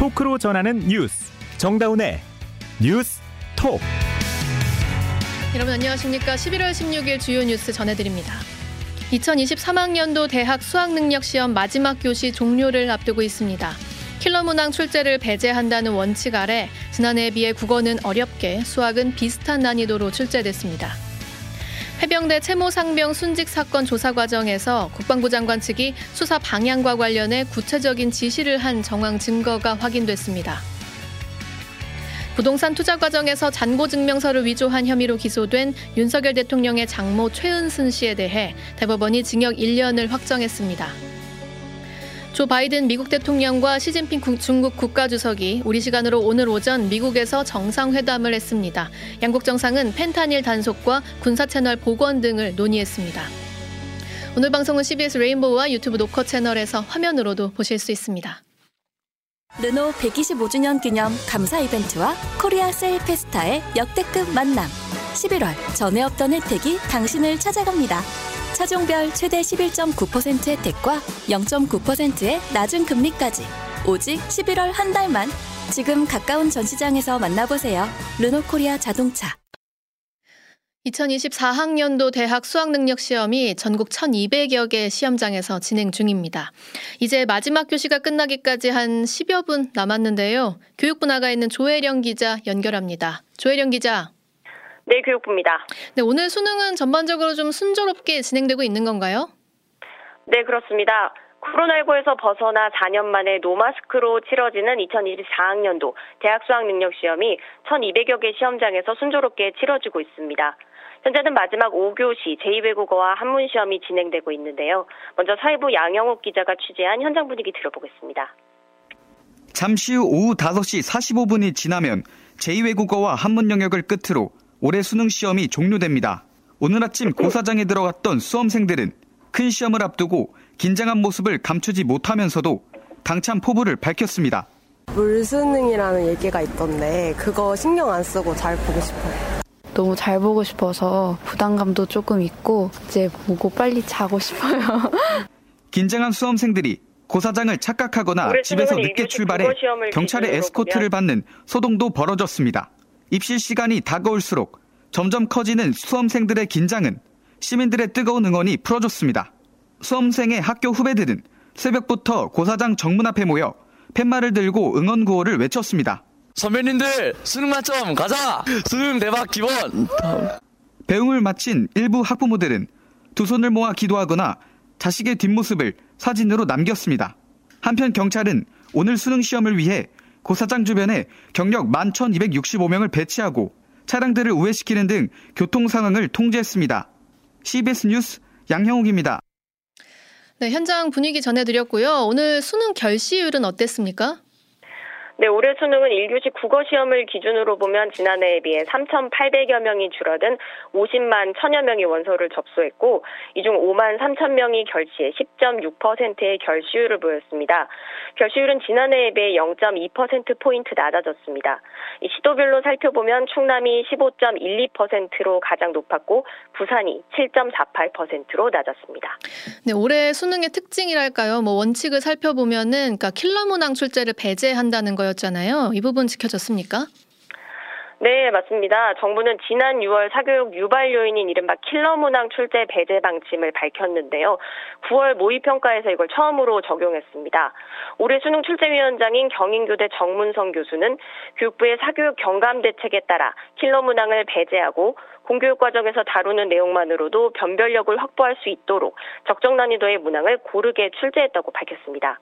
토크로 전하는 뉴스. 정다운의 뉴스 톡. 여러분 안녕하십니까? 11월 16일 주요 뉴스 전해드립니다. 2023학년도 대학 수학능력시험 마지막 교시 종료를 앞두고 있습니다. 킬러 문항 출제를 배제한다는 원칙 아래 지난해에 비해 국어는 어렵게 수학은 비슷한 난이도로 출제됐습니다 해병대 채모 상병 순직 사건 조사 과정에서 국방부 장관 측이 수사 방향과 관련해 구체적인 지시를 한 정황 증거가 확인됐습니다. 부동산 투자 과정에서 잔고 증명서를 위조한 혐의로 기소된 윤석열 대통령의 장모 최은순 씨에 대해 대법원이 징역 1년을 확정했습니다. 조 바이든 미국 대통령과 시진핑 중국 국가주석이 우리 시간으로 오늘 오전 미국에서 정상회담을 했습니다. 양국 정상은 펜타닐 단속과 군사 채널 복원 등을 논의했습니다. 오늘 방송은 CBS 레인보우와 유튜브 노커 채널에서 화면으로도 보실 수 있습니다. 르노 125주년 기념 감사 이벤트와 코리아 세일 페스타의 역대급 만남. 11월 전에 없던 혜택이 당신을 찾아갑니다. 차종별 최대 11.9% 혜택과 0.9%의 낮은 금리까지 오직 11월 한 달만 지금 가까운 전시장에서 만나보세요. 르노코리아 자동차 2024학년도 대학 수학능력 시험이 전국 1200여 개 시험장에서 진행 중입니다. 이제 마지막 교시가 끝나기까지 한 10여 분 남았는데요. 교육부 나가 있는 조혜령 기자 연결합니다. 조혜령 기자. 네, 교육부입니다. 네, 오늘 수능은 전반적으로 좀 순조롭게 진행되고 있는 건가요? 네, 그렇습니다. 코로나19에서 벗어나 4년 만에 노마스크로 치러지는 2024학년도 대학 수학 능력 시험이 1200여 개 시험장에서 순조롭게 치러지고 있습니다. 현재는 마지막 5교시 제2외국어와 한문 시험이 진행되고 있는데요. 먼저 사회부 양영욱 기자가 취재한 현장 분위기 들어보겠습니다. 잠시 후 오후 5시 45분이 지나면 제2외국어와 한문 영역을 끝으로 올해 수능 시험이 종료됩니다. 오늘 아침 고사장에 들어갔던 수험생들은 큰 시험을 앞두고 긴장한 모습을 감추지 못하면서도 당찬 포부를 밝혔습니다. 물수능이라는 얘기가 있던데 그거 신경 안 쓰고 잘 보고 싶어요. 너무 잘 보고 싶어서 부담감도 조금 있고 이제 보고 빨리 자고 싶어요. 긴장한 수험생들이 고사장을 착각하거나 집에서 늦게 출발해 경찰의 에스코트를 받는 소동도 벌어졌습니다. 입실 시간이 다가올수록 점점 커지는 수험생들의 긴장은 시민들의 뜨거운 응원이 풀어줬습니다. 수험생의 학교 후배들은 새벽부터 고사장 정문 앞에 모여 팻말을 들고 응원 구호를 외쳤습니다. 선배님들 수능 만점 가자! 수능 대박 기본! 배웅을 마친 일부 학부모들은 두 손을 모아 기도하거나 자식의 뒷모습을 사진으로 남겼습니다. 한편 경찰은 오늘 수능 시험을 위해 고사장 주변에 경력 11,265명을 배치하고 차량들을 우회시키는 등 교통 상황을 통제했습니다. CBS 뉴스 양형욱입니다. 네, 현장 분위기 전해드렸고요. 오늘 수능 결시율은 어땠습니까? 네, 올해 수능은 1교시 국어 시험을 기준으로 보면 지난해에 비해 3,800여 명이 줄어든 50만 1천여 명이 원서를 접수했고 이 중 5만 3천 명이 결시해 10.6%의 결시율을 보였습니다. 결시율은 지난해에 비해 0.2% 포인트 낮아졌습니다. 이 시도별로 살펴보면 충남이 15.12%로 가장 높았고 부산이 7.48%로 낮았습니다. 네, 올해 수능의 특징이랄까요? 뭐 원칙을 살펴보면은 그러니까 킬러 문항 출제를 배제한다는. 거였잖아요. 이 부분 지켜졌습니까? 네, 맞습니다. 정부는 지난 6월 사교육 유발 요인인 이른바 킬러 문항 출제 배제 방침을 밝혔는데요. 9월 모의평가에서 이걸 처음으로 적용했습니다. 올해 수능 출제위원장인 경인교대 정문성 교수는 교육부의 사교육 경감 대책에 따라 킬러 문항을 배제하고 공교육 과정에서 다루는 내용만으로도 변별력을 확보할 수 있도록 적정 난이도의 문항을 고르게 출제했다고 밝혔습니다.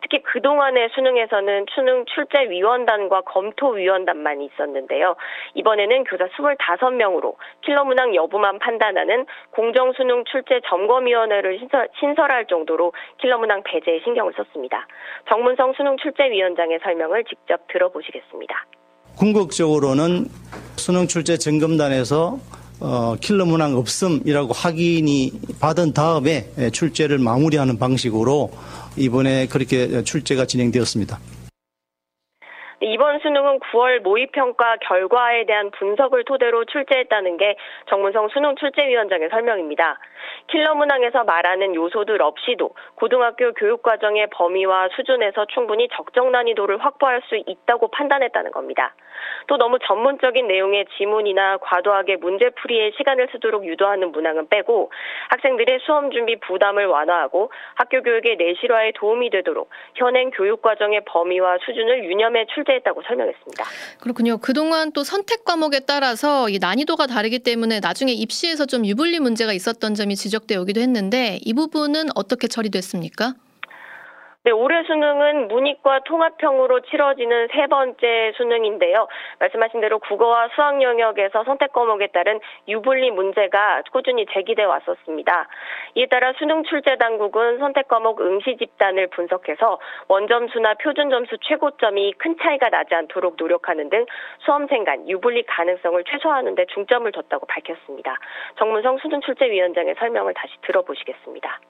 특히 그동안의 수능에서는 수능 출제위원단과 검토위원단만 있었는데요. 이번에는 교사 25명으로 킬러 문항 여부만 판단하는 공정수능 출제 점검위원회를 신설, 할 정도로 킬러 문항 배제에 신경을 썼습니다. 정문성 수능 출제위원장의 설명을 직접 들어보시겠습니다. 궁극적으로는 수능 출제 점검단에서 어, 킬러 문항 없음이라고 확인이 받은 다음에 출제를 마무리하는 방식으로 이번에 그렇게 출제가 진행되었습니다. 이번 수능은 9월 모의평가 결과에 대한 분석을 토대로 출제했다는 게 정문성 수능 출제위원장의 설명입니다. 킬러 문항에서 말하는 요소들 없이도 고등학교 교육과정의 범위와 수준에서 충분히 적정 난이도를 확보할 수 있다고 판단했다는 겁니다. 또 너무 전문적인 내용의 지문이나 과도하게 문제풀이에 시간을 쓰도록 유도하는 문항은 빼고 학생들의 수험 준비 부담을 완화하고 학교 교육의 내실화에 도움이 되도록 현행 교육과정의 범위와 수준을 유념해 출제 했다고 설명했습니다. 그렇군요. 그동안 또 선택 과목에 따라서 이 난이도가 다르기 때문에 나중에 입시에서 좀 유불리 문제가 있었던 점이 지적되어 오기도 했는데 이 부분은 어떻게 처리됐습니까? 네, 올해 수능은 문이과 통합형으로 치러지는 세 번째 수능인데요. 말씀하신 대로 국어와 수학 영역에서 선택 과목에 따른 유불리 문제가 꾸준히 제기돼 왔었습니다. 이에 따라 수능 출제 당국은 선택 과목 응시 집단을 분석해서 원점수나 표준 점수 최고점이 큰 차이가 나지 않도록 노력하는 등 수험생 간 유불리 가능성을 최소화하는 데 중점을 뒀다고 밝혔습니다. 정문성 수능 출제위원장의 설명을 다시 들어보시겠습니다.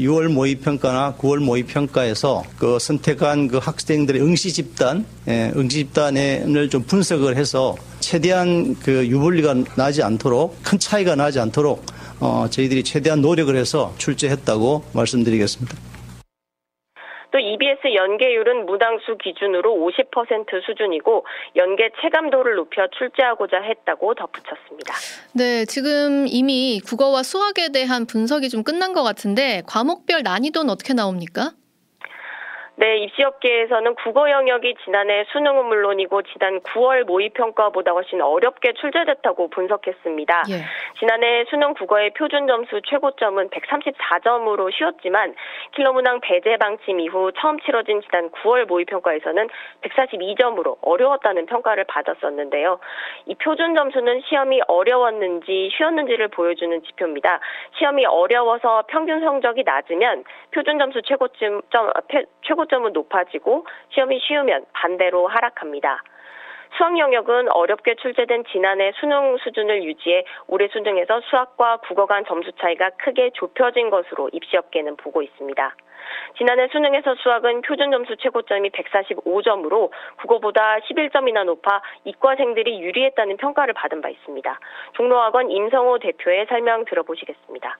6월 모의평가나 9월 모의평가에서 그 선택한 그 학생들의 응시 집단, 예, 응시 집단을 좀 분석을 해서 최대한 그 유불리가 나지 않도록 큰 차이가 나지 않도록 어, 저희들이 최대한 노력을 해서 출제했다고 말씀드리겠습니다. 또 EBS 연계율은 무당수 기준으로 50% 수준이고 연계 체감도를 높여 출제하고자 했다고 덧붙였습니다. 네, 지금 이미 국어와 수학에 대한 분석이 좀 끝난 것 같은데 과목별 난이도는 어떻게 나옵니까? 네, 입시업계에서는 국어 영역이 지난해 수능은 물론이고 지난 9월 모의평가보다 훨씬 어렵게 출제됐다고 분석했습니다. 예. 지난해 수능 국어의 표준 점수 최고점은 134점으로 쉬웠지만 킬러문항 배제 방침 이후 처음 치러진 지난 9월 모의평가에서는 142점으로 어려웠다는 평가를 받았었는데요. 이 표준 점수는 시험이 어려웠는지 쉬웠는지를 보여주는 지표입니다. 시험이 어려워서 평균 성적이 낮으면 표준 점수 최고점 최고 최고점은 높아지고 시험이 쉬우면 반대로 하락합니다. 수학 영역은 어렵게 출제된 지난해 수능 수준을 유지해 올해 수능에서 수학과 국어 간 점수 차이가 크게 좁혀진 것으로 입시업계는 보고 있습니다. 지난해 수능에서 수학은 표준 점수 최고점이 145점으로 국어보다 11점이나 높아 이과생들이 유리했다는 평가를 받은 바 있습니다. 종로학원 임성호 대표의 설명 들어보시겠습니다.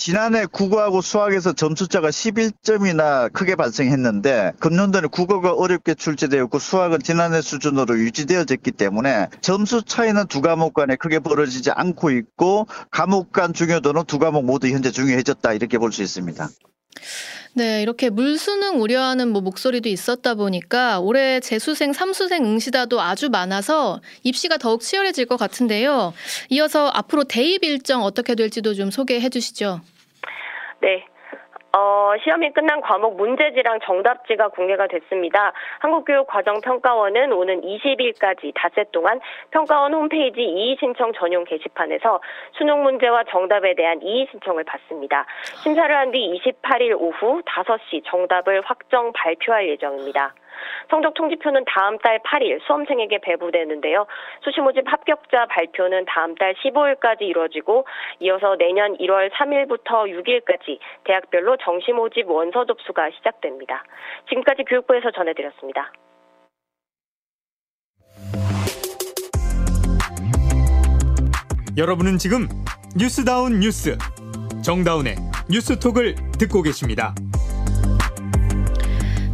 지난해 국어하고 수학에서 점수차가 11점이나 크게 발생했는데 금년도는 국어가 어렵게 출제되었고 수학은 지난해 수준으로 유지되어졌기 때문에 점수 차이는 두 과목 간에 크게 벌어지지 않고 있고 과목 간 중요도는 두 과목 모두 현재 중요해졌다 이렇게 볼 수 있습니다. 네, 이렇게 물수능 우려하는 뭐 목소리도 있었다 보니까 올해 재수생, 삼수생 응시다도 아주 많아서 입시가 더욱 치열해질 것 같은데요. 이어서 앞으로 대입 일정 어떻게 될지도 좀 소개해 주시죠. 네. 어, 시험이 끝난 과목 문제지랑 정답지가 공개가 됐습니다. 한국교육과정평가원은 오는 20일까지 닷새 동안 평가원 홈페이지 이의 신청 전용 게시판에서 수능 문제와 정답에 대한 이의 신청을 받습니다. 심사를 한 뒤 28일 오후 5시 정답을 확정 발표할 예정입니다. 성적 통지표는 다음 달 8일 수험생에게 배부되는데요. 수시 모집 합격자 발표는 다음 달 15일까지 이루어지고 이어서 내년 1월 3일부터 6일까지 대학별로 정시 모집 원서 접수가 시작됩니다. 지금까지 교육부에서 전해드렸습니다. 여러분은 지금 뉴스다운 뉴스 정다운의 뉴스톡을 듣고 계십니다.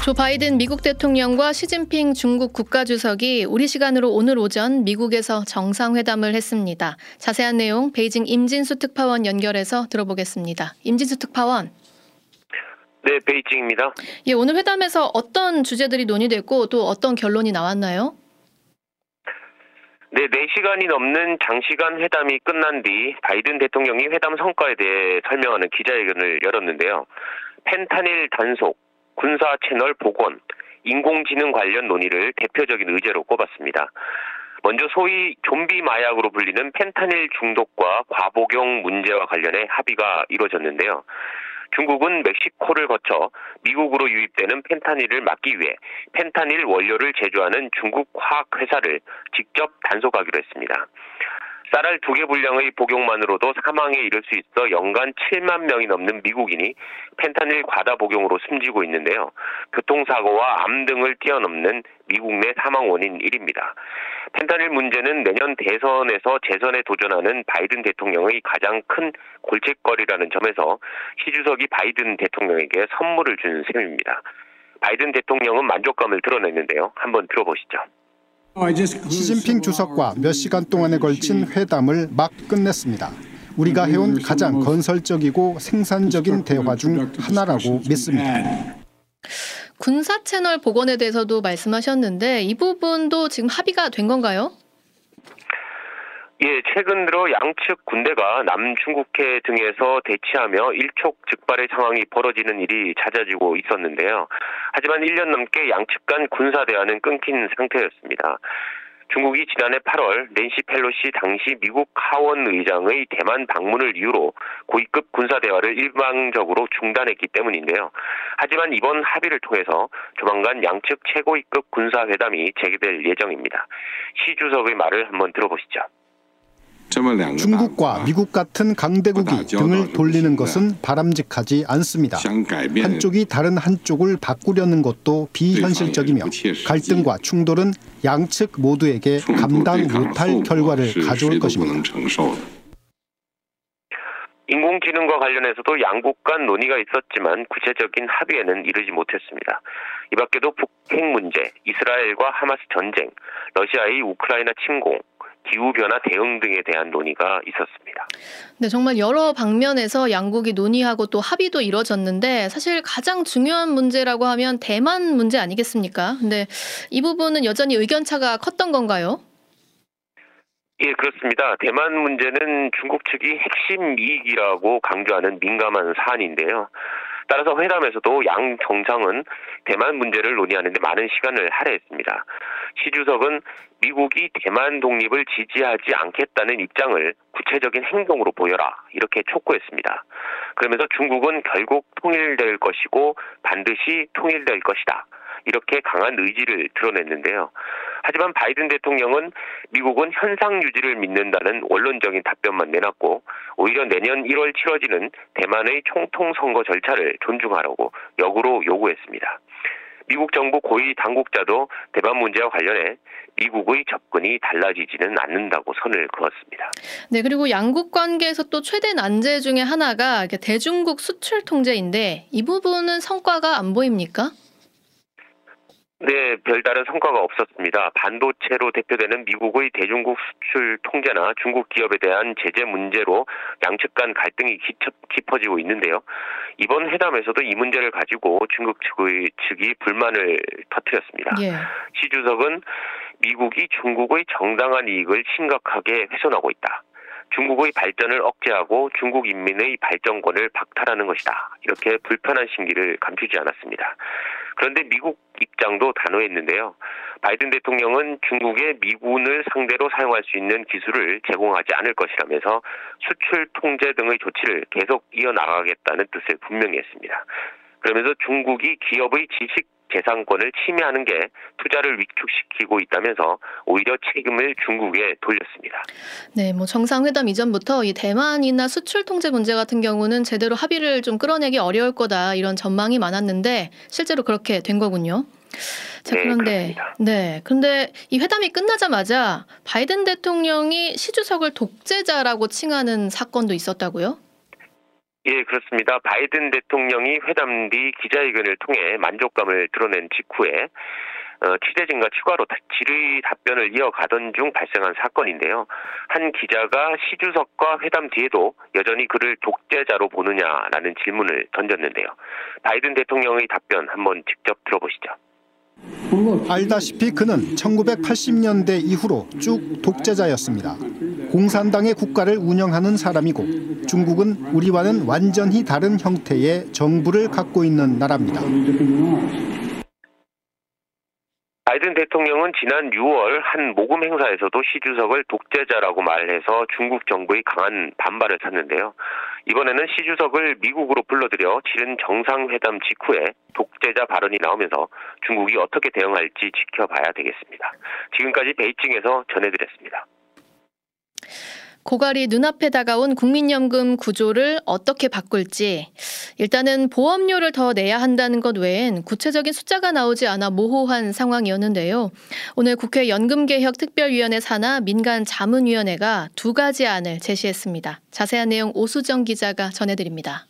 조 바이든 미국 대통령과 시진핑 중국 국가주석이 우리 시간으로 오늘 오전 미국에서 정상회담을 했습니다. 자세한 내용 베이징 임진수 특파원 연결해서 들어보겠습니다. 임진수 특파원. 네, 베이징입니다. 예, 오늘 회담에서 어떤 주제들이 논의됐고 또 어떤 결론이 나왔나요? 네, 4시간이 넘는 장시간 회담이 끝난 뒤 바이든 대통령이 회담 성과에 대해 설명하는 기자회견을 열었는데요. 펜타닐 단속, 군사 채널 복원, 인공지능 관련 논의를 대표적인 의제로 꼽았습니다. 먼저 소위 좀비 마약으로 불리는 펜타닐 중독과 과복용 문제와 관련해 합의가 이루어졌는데요. 중국은 멕시코를 거쳐 미국으로 유입되는 펜타닐을 막기 위해 펜타닐 원료를 제조하는 중국 화학 회사를 직접 단속하기로 했습니다. 쌀알 두 개 분량의 복용만으로도 사망에 이를 수 있어 연간 7만 명이 넘는 미국인이 펜타닐 과다 복용으로 숨지고 있는데요. 교통사고와 암 등을 뛰어넘는 미국 내 사망 원인 1위입니다. 펜타닐 문제는 내년 대선에서 재선에 도전하는 바이든 대통령의 가장 큰 골칫거리라는 점에서 시 주석이 바이든 대통령에게 선물을 준 셈입니다. 바이든 대통령은 만족감을 드러냈는데요. 한번 들어보시죠. 시진핑 주석과 몇 시간 동안에 걸친 회담을 막 끝냈습니다. 우리가 해온 가장 건설적이고 생산적인 대화 중 하나라고 믿습니다. 군사 채널 복원에 대해서도 말씀하셨는데 이 부분도 지금 합의가 된 건가요? 예, 최근 들어 양측 군대가 남중국해 등에서 대치하며 일촉즉발의 상황이 벌어지는 일이 잦아지고 있었는데요. 하지만 1년 넘게 양측 간 군사 대화는 끊긴 상태였습니다. 중국이 지난해 8월 낸시 펠로시 당시 미국 하원 의장의 대만 방문을 이유로 고위급 군사 대화를 일방적으로 중단했기 때문인데요. 하지만 이번 합의를 통해서 조만간 양측 최고위급 군사 회담이 재개될 예정입니다. 시 주석의 말을 한번 들어보시죠. 중국과 미국 같은 강대국이 등을 돌리는 것은 바람직하지 않습니다. 한쪽이 다른 한쪽을 바꾸려는 것도 비현실적이며 갈등과 충돌은 양측 모두에게 감당 못할 결과를 가져올 것입니다. 인공지능과 관련해서도 양국 간 논의가 있었지만 구체적인 합의에는 이르지 못했습니다. 이 밖에도 북핵 문제, 이스라엘과 하마스 전쟁, 러시아의 우크라이나 침공, 기후변화 대응 등에 대한 논의가 있었습니다. 네, 정말 여러 방면에서 양국이 논의하고 또 합의도 이뤄졌는데 사실 가장 중요한 문제라고 하면 대만 문제 아니겠습니까? 근데 이 부분은 여전히 의견차가 컸던 건가요? 예, 그렇습니다. 대만 문제는 중국 측이 핵심 이익이라고 강조하는 민감한 사안인데요. 따라서 회담에서도 양 정상은 대만 문제를 논의하는데 많은 시간을 할애했습니다. 시 주석은 미국이 대만 독립을 지지하지 않겠다는 입장을 구체적인 행동으로 보여라 이렇게 촉구했습니다. 그러면서 중국은 결국 통일될 것이고 반드시 통일될 것이다. 이렇게 강한 의지를 드러냈는데요. 하지만 바이든 대통령은 미국은 현상 유지를 믿는다는 원론적인 답변만 내놨고 오히려 내년 1월 치러지는 대만의 총통 선거 절차를 존중하라고 역으로 요구했습니다. 미국 정부 고위 당국자도 대만 문제와 관련해 미국의 접근이 달라지지는 않는다고 선을 그었습니다. 네, 그리고 양국 관계에서 또 최대 난제 중에 하나가 대중국 수출 통제인데 이 부분은 성과가 안 보입니까? 네, 별다른 성과가 없었습니다. 반도체로 대표되는 미국의 대중국 수출 통제나 중국 기업에 대한 제재 문제로 양측 간 갈등이 깊어지고 있는데요. 이번 회담에서도 이 문제를 가지고 중국 측의 측이 불만을 터뜨렸습니다. 예. 시 주석은 미국이 중국의 정당한 이익을 심각하게 훼손하고 있다. 중국의 발전을 억제하고 중국 인민의 발전권을 박탈하는 것이다. 이렇게 불편한 심기를 감추지 않았습니다. 그런데 미국 입장도 단호했는데요. 바이든 대통령은 중국의 미군을 상대로 사용할 수 있는 기술을 제공하지 않을 것이라면서 수출 통제 등의 조치를 계속 이어나가겠다는 뜻을 분명히 했습니다. 그러면서 중국이 기업의 지식 재산권을 침해하는 게 투자를 위축시키고 있다면서 오히려 책임을 중국에 돌렸습니다. 네, 뭐 정상회담 이전부터 이 대만이나 수출 통제 문제 같은 경우는 제대로 합의를 좀 끌어내기 어려울 거다 이런 전망이 많았는데 실제로 그렇게 된 거군요. 자, 네, 그런데. 네. 그런데 이 회담이 끝나자마자 바이든 대통령이 시 주석을 독재자라고 칭하는 사건도 있었다고요? 예, 그렇습니다. 바이든 대통령이 회담 뒤 기자회견을 통해 만족감을 드러낸 직후에 어, 취재진과 추가로 질의 답변을 이어가던 중 발생한 사건인데요. 한 기자가 시주석과 회담 뒤에도 여전히 그를 독재자로 보느냐라는 질문을 던졌는데요. 바이든 대통령의 답변 한번 직접 들어보시죠. 알다시피 그는 1980년대 이후로 쭉 독재자였습니다. 공산당의 국가를 운영하는 사람이고 중국은 우리와는 완전히 다른 형태의 정부를 갖고 있는 나라입니다. 바이든 대통령은 지난 6월 한 모금 행사에서도 시 주석을 독재자라고 말해서 중국 정부의 강한 반발을 샀는데요. 이번에는 시 주석을 미국으로 불러들여 치른 정상회담 직후에 독재자 발언이 나오면서 중국이 어떻게 대응할지 지켜봐야 되겠습니다. 지금까지 베이징에서 전해드렸습니다. 고갈이 눈앞에 다가온 국민연금 구조를 어떻게 바꿀지 일단은 보험료를 더 내야 한다는 것 외엔 구체적인 숫자가 나오지 않아 모호한 상황이었는데요. 오늘 국회 연금개혁특별위원회 산하 민간자문위원회가 두 가지 안을 제시했습니다. 자세한 내용 오수정 기자가 전해드립니다.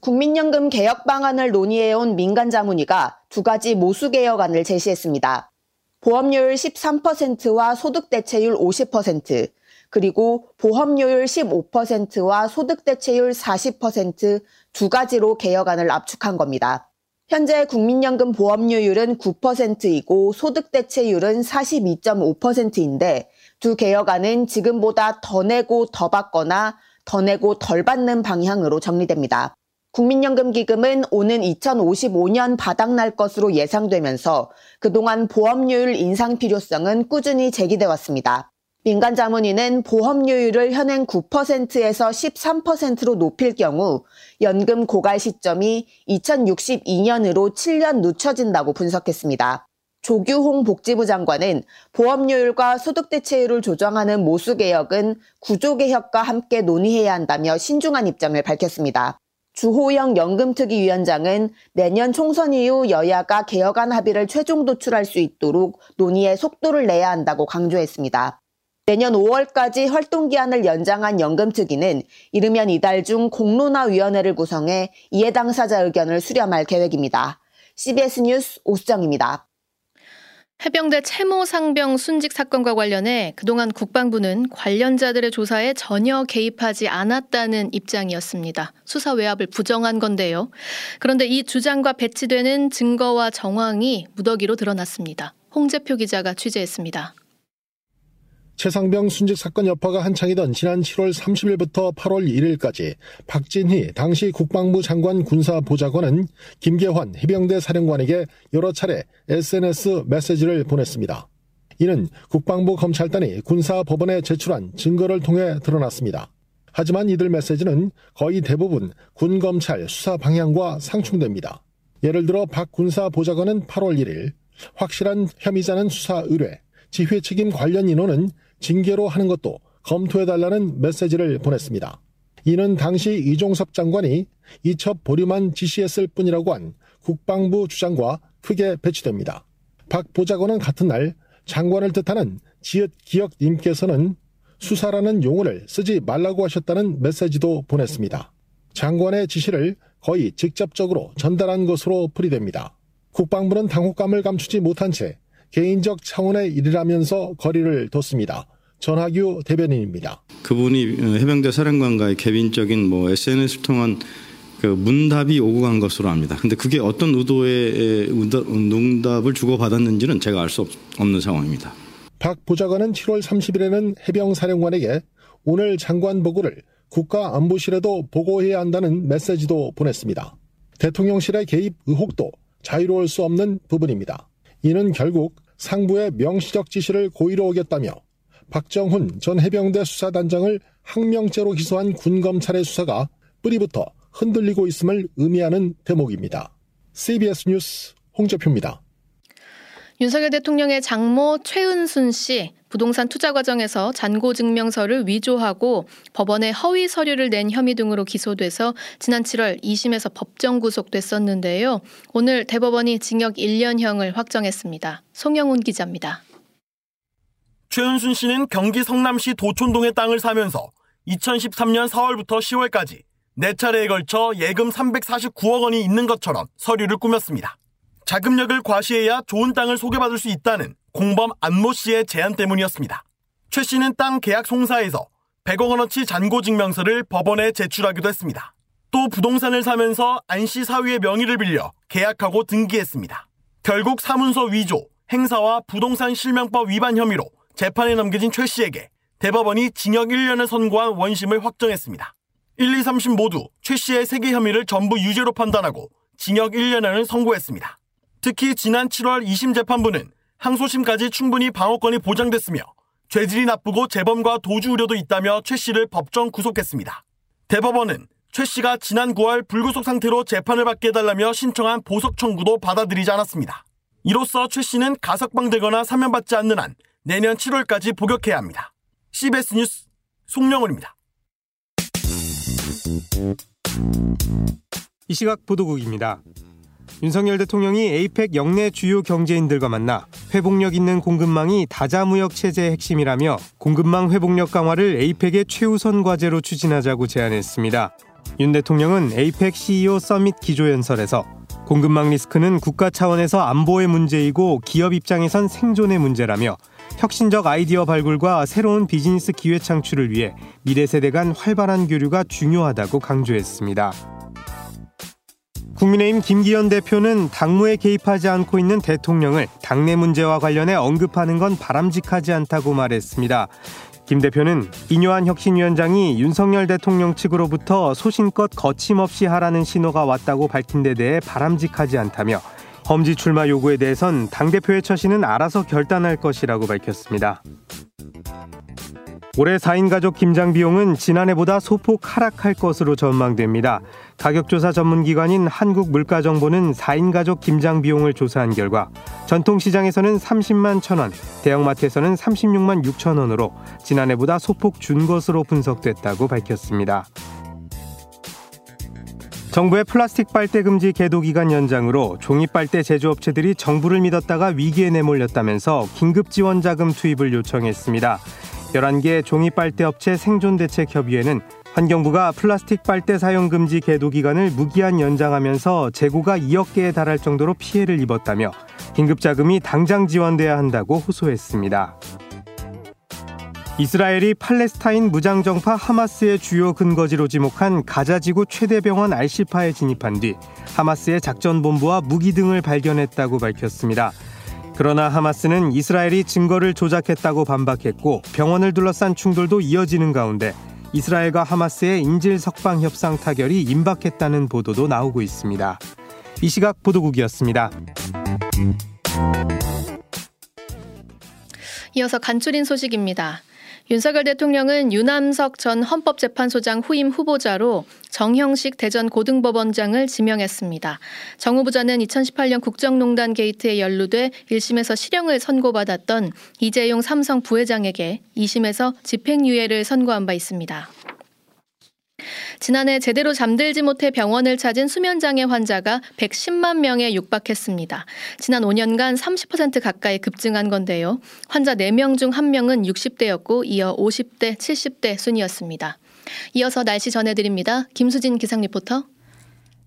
국민연금 개혁 방안을 논의해온 민간자문위가 두 가지 모수 개혁안을 제시했습니다. 보험료율 13%와 소득 대체율 50%, 그리고 보험료율 15%와 소득 대체율 40%두 가지로 개혁안을 압축한 겁니다. 현재 국민연금 보험료율은 9%이고 소득 대체율은 42.5%인데 두 개혁안은 지금보다 더 내고 더 받거나 더 내고 덜 받는 방향으로 정리됩니다. 국민연금 기금은 오는 2055년 바닥날 것으로 예상되면서 그동안 보험료율 인상 필요성은 꾸준히 제기돼 왔습니다. 민간 자문위는 보험료율을 현행 9%에서 13%로 높일 경우 연금 고갈 시점이 2062년으로 7년 늦춰진다고 분석했습니다. 조규홍 복지부 장관은 보험료율과 소득대체율을 조정하는 모수 개혁은 구조개혁과 함께 논의해야 한다며 신중한 입장을 밝혔습니다. 주호영 연금특위위원장은 내년 총선 이후 여야가 개혁안 합의를 최종 도출할 수 있도록 논의에 속도를 내야 한다고 강조했습니다. 내년 5월까지 활동 기한을 연장한 연금특위는 이르면 이달 중 공론화위원회를 구성해 이해 당사자 의견을 수렴할 계획입니다. CBS 뉴스 오수정입니다. 해병대 채모 상병 순직 사건과 관련해 그동안 국방부는 관련자들의 조사에 전혀 개입하지 않았다는 입장이었습니다. 수사 외압을 부정한 건데요. 그런데 이 주장과 배치되는 증거와 정황이 무더기로 드러났습니다. 홍재표 기자가 취재했습니다. 최상병 순직 사건 여파가 한창이던 지난 7월 30일부터 8월 1일까지 박진희 당시 국방부 장관 군사보좌관은 김계환 해병대 사령관에게 여러 차례 SNS 메시지를 보냈습니다. 이는 국방부 검찰단이 군사법원에 제출한 증거를 통해 드러났습니다. 하지만 이들 메시지는 거의 대부분 군검찰 수사 방향과 상충됩니다. 예를 들어 박 군사 보좌관은 8월 1일 확실한 혐의자는 수사 의뢰, 지휘 책임 관련 인원은 징계로 하는 것도 검토해달라는 메시지를 보냈습니다. 이는 당시 이종섭 장관이 이첩 보류만 지시했을 뿐이라고 한 국방부 주장과 크게 배치됩니다. 박 보좌관은 같은 날 장관을 뜻하는 지읒 기억님께서는 수사라는 용어를 쓰지 말라고 하셨다는 메시지도 보냈습니다. 장관의 지시를 거의 직접적으로 전달한 것으로 풀이됩니다. 국방부는 당혹감을 감추지 못한 채 개인적 차원의 일이라면서 거리를 뒀습니다. 전하규 대변인입니다. 그분이 해병대 사령관과의 개인적인 뭐 SNS를 통한 그 문답이 오고 간 것으로 압니다. 근데 그게 어떤 의도의 응답을 주고받았는지는 제가 알 수 없는 상황입니다. 박 보좌관은 7월 30일에는 해병 사령관에게 오늘 장관 보고를 국가안보실에도 보고해야 한다는 메시지도 보냈습니다. 대통령실의 개입 의혹도 자유로울 수 없는 부분입니다. 이는 결국 상부의 명시적 지시를 고의로 어겼다며 박정훈 전 해병대 수사단장을 항명죄로 기소한 군검찰의 수사가 뿌리부터 흔들리고 있음을 의미하는 대목입니다. CBS 뉴스 홍재표입니다. 윤석열 대통령의 장모 최은순 씨 부동산 투자 과정에서 잔고 증명서를 위조하고 법원에 허위 서류를 낸 혐의 등으로 기소돼서 지난 7월 2심에서 법정 구속됐었는데요. 오늘 대법원이 징역 1년형을 확정했습니다. 송영훈 기자입니다. 최은순 씨는 경기 성남시 도촌동의 땅을 사면서 2013년 4월부터 10월까지 4차례에 걸쳐 예금 349억 원이 있는 것처럼 서류를 꾸몄습니다. 자금력을 과시해야 좋은 땅을 소개받을 수 있다는 공범 안모 씨의 제안 때문이었습니다. 최 씨는 땅 계약 송사에서 100억 원어치 잔고 증명서를 법원에 제출하기도 했습니다. 또 부동산을 사면서 안 씨 사위의 명의를 빌려 계약하고 등기했습니다. 결국 사문서 위조, 행사와 부동산 실명법 위반 혐의로 재판에 넘겨진 최 씨에게 대법원이 징역 1년을 선고한 원심을 확정했습니다. 1, 2, 3심 모두 최 씨의 세개 혐의를 전부 유죄로 판단하고 징역 1년을 선고했습니다. 특히 지난 7월 2심 재판부는 항소심까지 충분히 방어권이 보장됐으며 죄질이 나쁘고 재범과 도주 우려도 있다며 최 씨를 법정 구속했습니다. 대법원은 최 씨가 지난 9월 불구속 상태로 재판을 받게 해달라며 신청한 보석 청구도 받아들이지 않았습니다. 이로써 최 씨는 가석방되거나 사면받지 않는 한 내년 7월까지 복역해야 합니다. CBS 뉴스 송영훈입니다. 이 시각 보도국입니다. 윤석열 대통령이 에이펙 영내 주요 경제인들과 만나 회복력 있는 공급망이 다자무역 체제의 핵심이라며 공급망 회복력 강화를 에이펙의 최우선 과제로 추진하자고 제안했습니다. 윤 대통령은 에이펙 CEO 서밋 기조연설에서 공급망 리스크는 국가 차원에서 안보의 문제이고 기업 입장에선 생존의 문제라며 혁신적 아이디어 발굴과 새로운 비즈니스 기회 창출을 위해 미래 세대 간 활발한 교류가 중요하다고 강조했습니다. 국민의힘 김기현 대표는 당무에 개입하지 않고 있는 대통령을 당내 문제와 관련해 언급하는 건 바람직하지 않다고 말했습니다. 김 대표는 이뇨한 혁신위원장이 윤석열 대통령 측으로부터 소신껏 거침없이 하라는 신호가 왔다고 밝힌 데 대해 바람직하지 않다며 험지 출마 요구에 대해선 당대표의 처신은 알아서 결단할 것이라고 밝혔습니다. 올해 4인 가족 김장 비용은 지난해보다 소폭 하락할 것으로 전망됩니다. 가격조사 전문기관인 한국물가정보는 4인 가족 김장 비용을 조사한 결과 전통시장에서는 30만 천원, 대형마트에서는 36만 6천 원으로 지난해보다 소폭 준 것으로 분석됐다고 밝혔습니다. 정부의 플라스틱 빨대 금지 계도 기간 연장으로 종이 빨대 제조업체들이 정부를 믿었다가 위기에 내몰렸다면서 긴급 지원 자금 투입을 요청했습니다. 11개 종이 빨대 업체 생존 대책 협의회는 환경부가 플라스틱 빨대 사용 금지 계도 기간을 무기한 연장하면서 재고가 2억 개에 달할 정도로 피해를 입었다며 긴급 자금이 당장 지원돼야 한다고 호소했습니다. 이스라엘이 팔레스타인 무장정파 하마스의 주요 근거지로 지목한 가자지구 최대 병원 알시파에 진입한 뒤 하마스의 작전본부와 무기 등을 발견했다고 밝혔습니다. 그러나 하마스는 이스라엘이 증거를 조작했다고 반박했고 병원을 둘러싼 충돌도 이어지는 가운데 이스라엘과 하마스의 인질 석방 협상 타결이 임박했다는 보도도 나오고 있습니다. 이 시각 보도국이었습니다. 이어서 간추린 소식입니다. 윤석열 대통령은 유남석 전 헌법재판소장 후임 후보자로 정형식 대전 고등법원장을 지명했습니다. 정 후보자는 2018년 국정농단 게이트에 연루돼 1심에서 실형을 선고받았던 이재용 삼성 부회장에게 2심에서 집행유예를 선고한 바 있습니다. 지난해 제대로 잠들지 못해 병원을 찾은 수면장애 환자가 110만 명에 육박했습니다. 지난 5년간 30% 가까이 급증한 건데요. 환자 4명 중 1명은 60대였고 이어 50대, 70대 순이었습니다. 이어서 날씨 전해드립니다. 김수진 기상 리포터.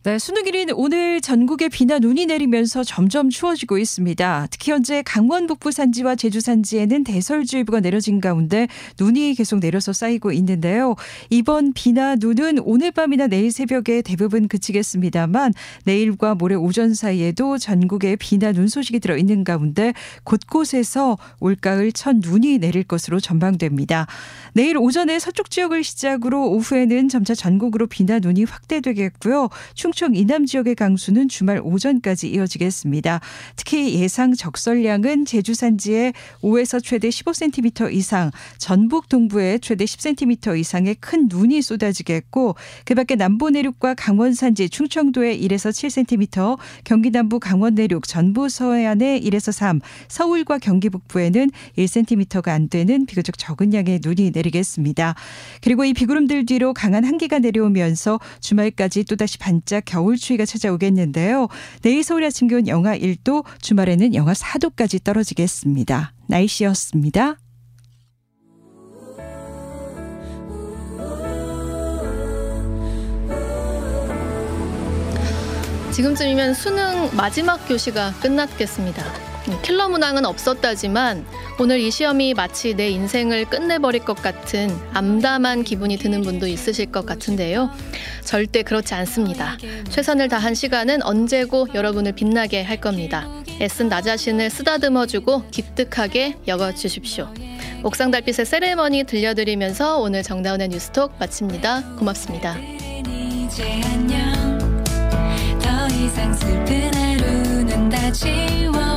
네, 수능일인 오늘 전국에 비나 눈이 내리면서 점점 추워지고 있습니다. 특히 현재 강원 북부 산지와 제주 산지에는 대설주의보가 내려진 가운데 눈이 계속 내려서 쌓이고 있는데요. 이번 비나 눈은 오늘 밤이나 내일 새벽에 대부분 그치겠습니다만 내일과 모레 오전 사이에도 전국에 비나 눈 소식이 들어 있는 가운데 곳곳에서 올가을 첫 눈이 내릴 것으로 전망됩니다. 내일 오전에 서쪽 지역을 시작으로 오후에는 점차 전국으로 비나 눈이 확대되겠고요. 충청 이남 지역의 강수는 주말 오전까지 이어지겠습니다. 특히 예상 적설량은 제주 산지에 5에서 최대 15cm 이상, 전북 동부에 최대 10cm 이상의 큰 눈이 쏟아지겠고 그밖에 남부 내륙과 강원 산지, 충청도에 1에서 7cm, 경기 남부 강원 내륙, 전부 서해안에 1에서 3, 서울과 경기 북부에는 1cm가 안 되는 비교적 적은 양의 눈이 내리겠습니다. 그리고 이 비구름들 뒤로 강한 한기가 내려오면서 주말까지 또다시 반짝 겨울 추위가 찾아오겠는데요. 내일 서울 아침 기온 영하 1도, 주말에는 영하 4도까지 떨어지겠습니다. 날씨였습니다. 지금쯤이면 수능 마지막 교시가 끝났겠습니다. 킬러 문항은 없었다지만 오늘 이 시험이 마치 내 인생을 끝내버릴 것 같은 암담한 기분이 드는 분도 있으실 것 같은데요. 절대 그렇지 않습니다. 최선을 다한 시간은 언제고 여러분을 빛나게 할 겁니다. 애쓴 나 자신을 쓰다듬어주고 기특하게 여겨주십시오. 옥상 달빛의 세레머니 들려드리면서 오늘 정다운의 뉴스톡 마칩니다. 고맙습니다. 이상 슬픈 하루는 다 지워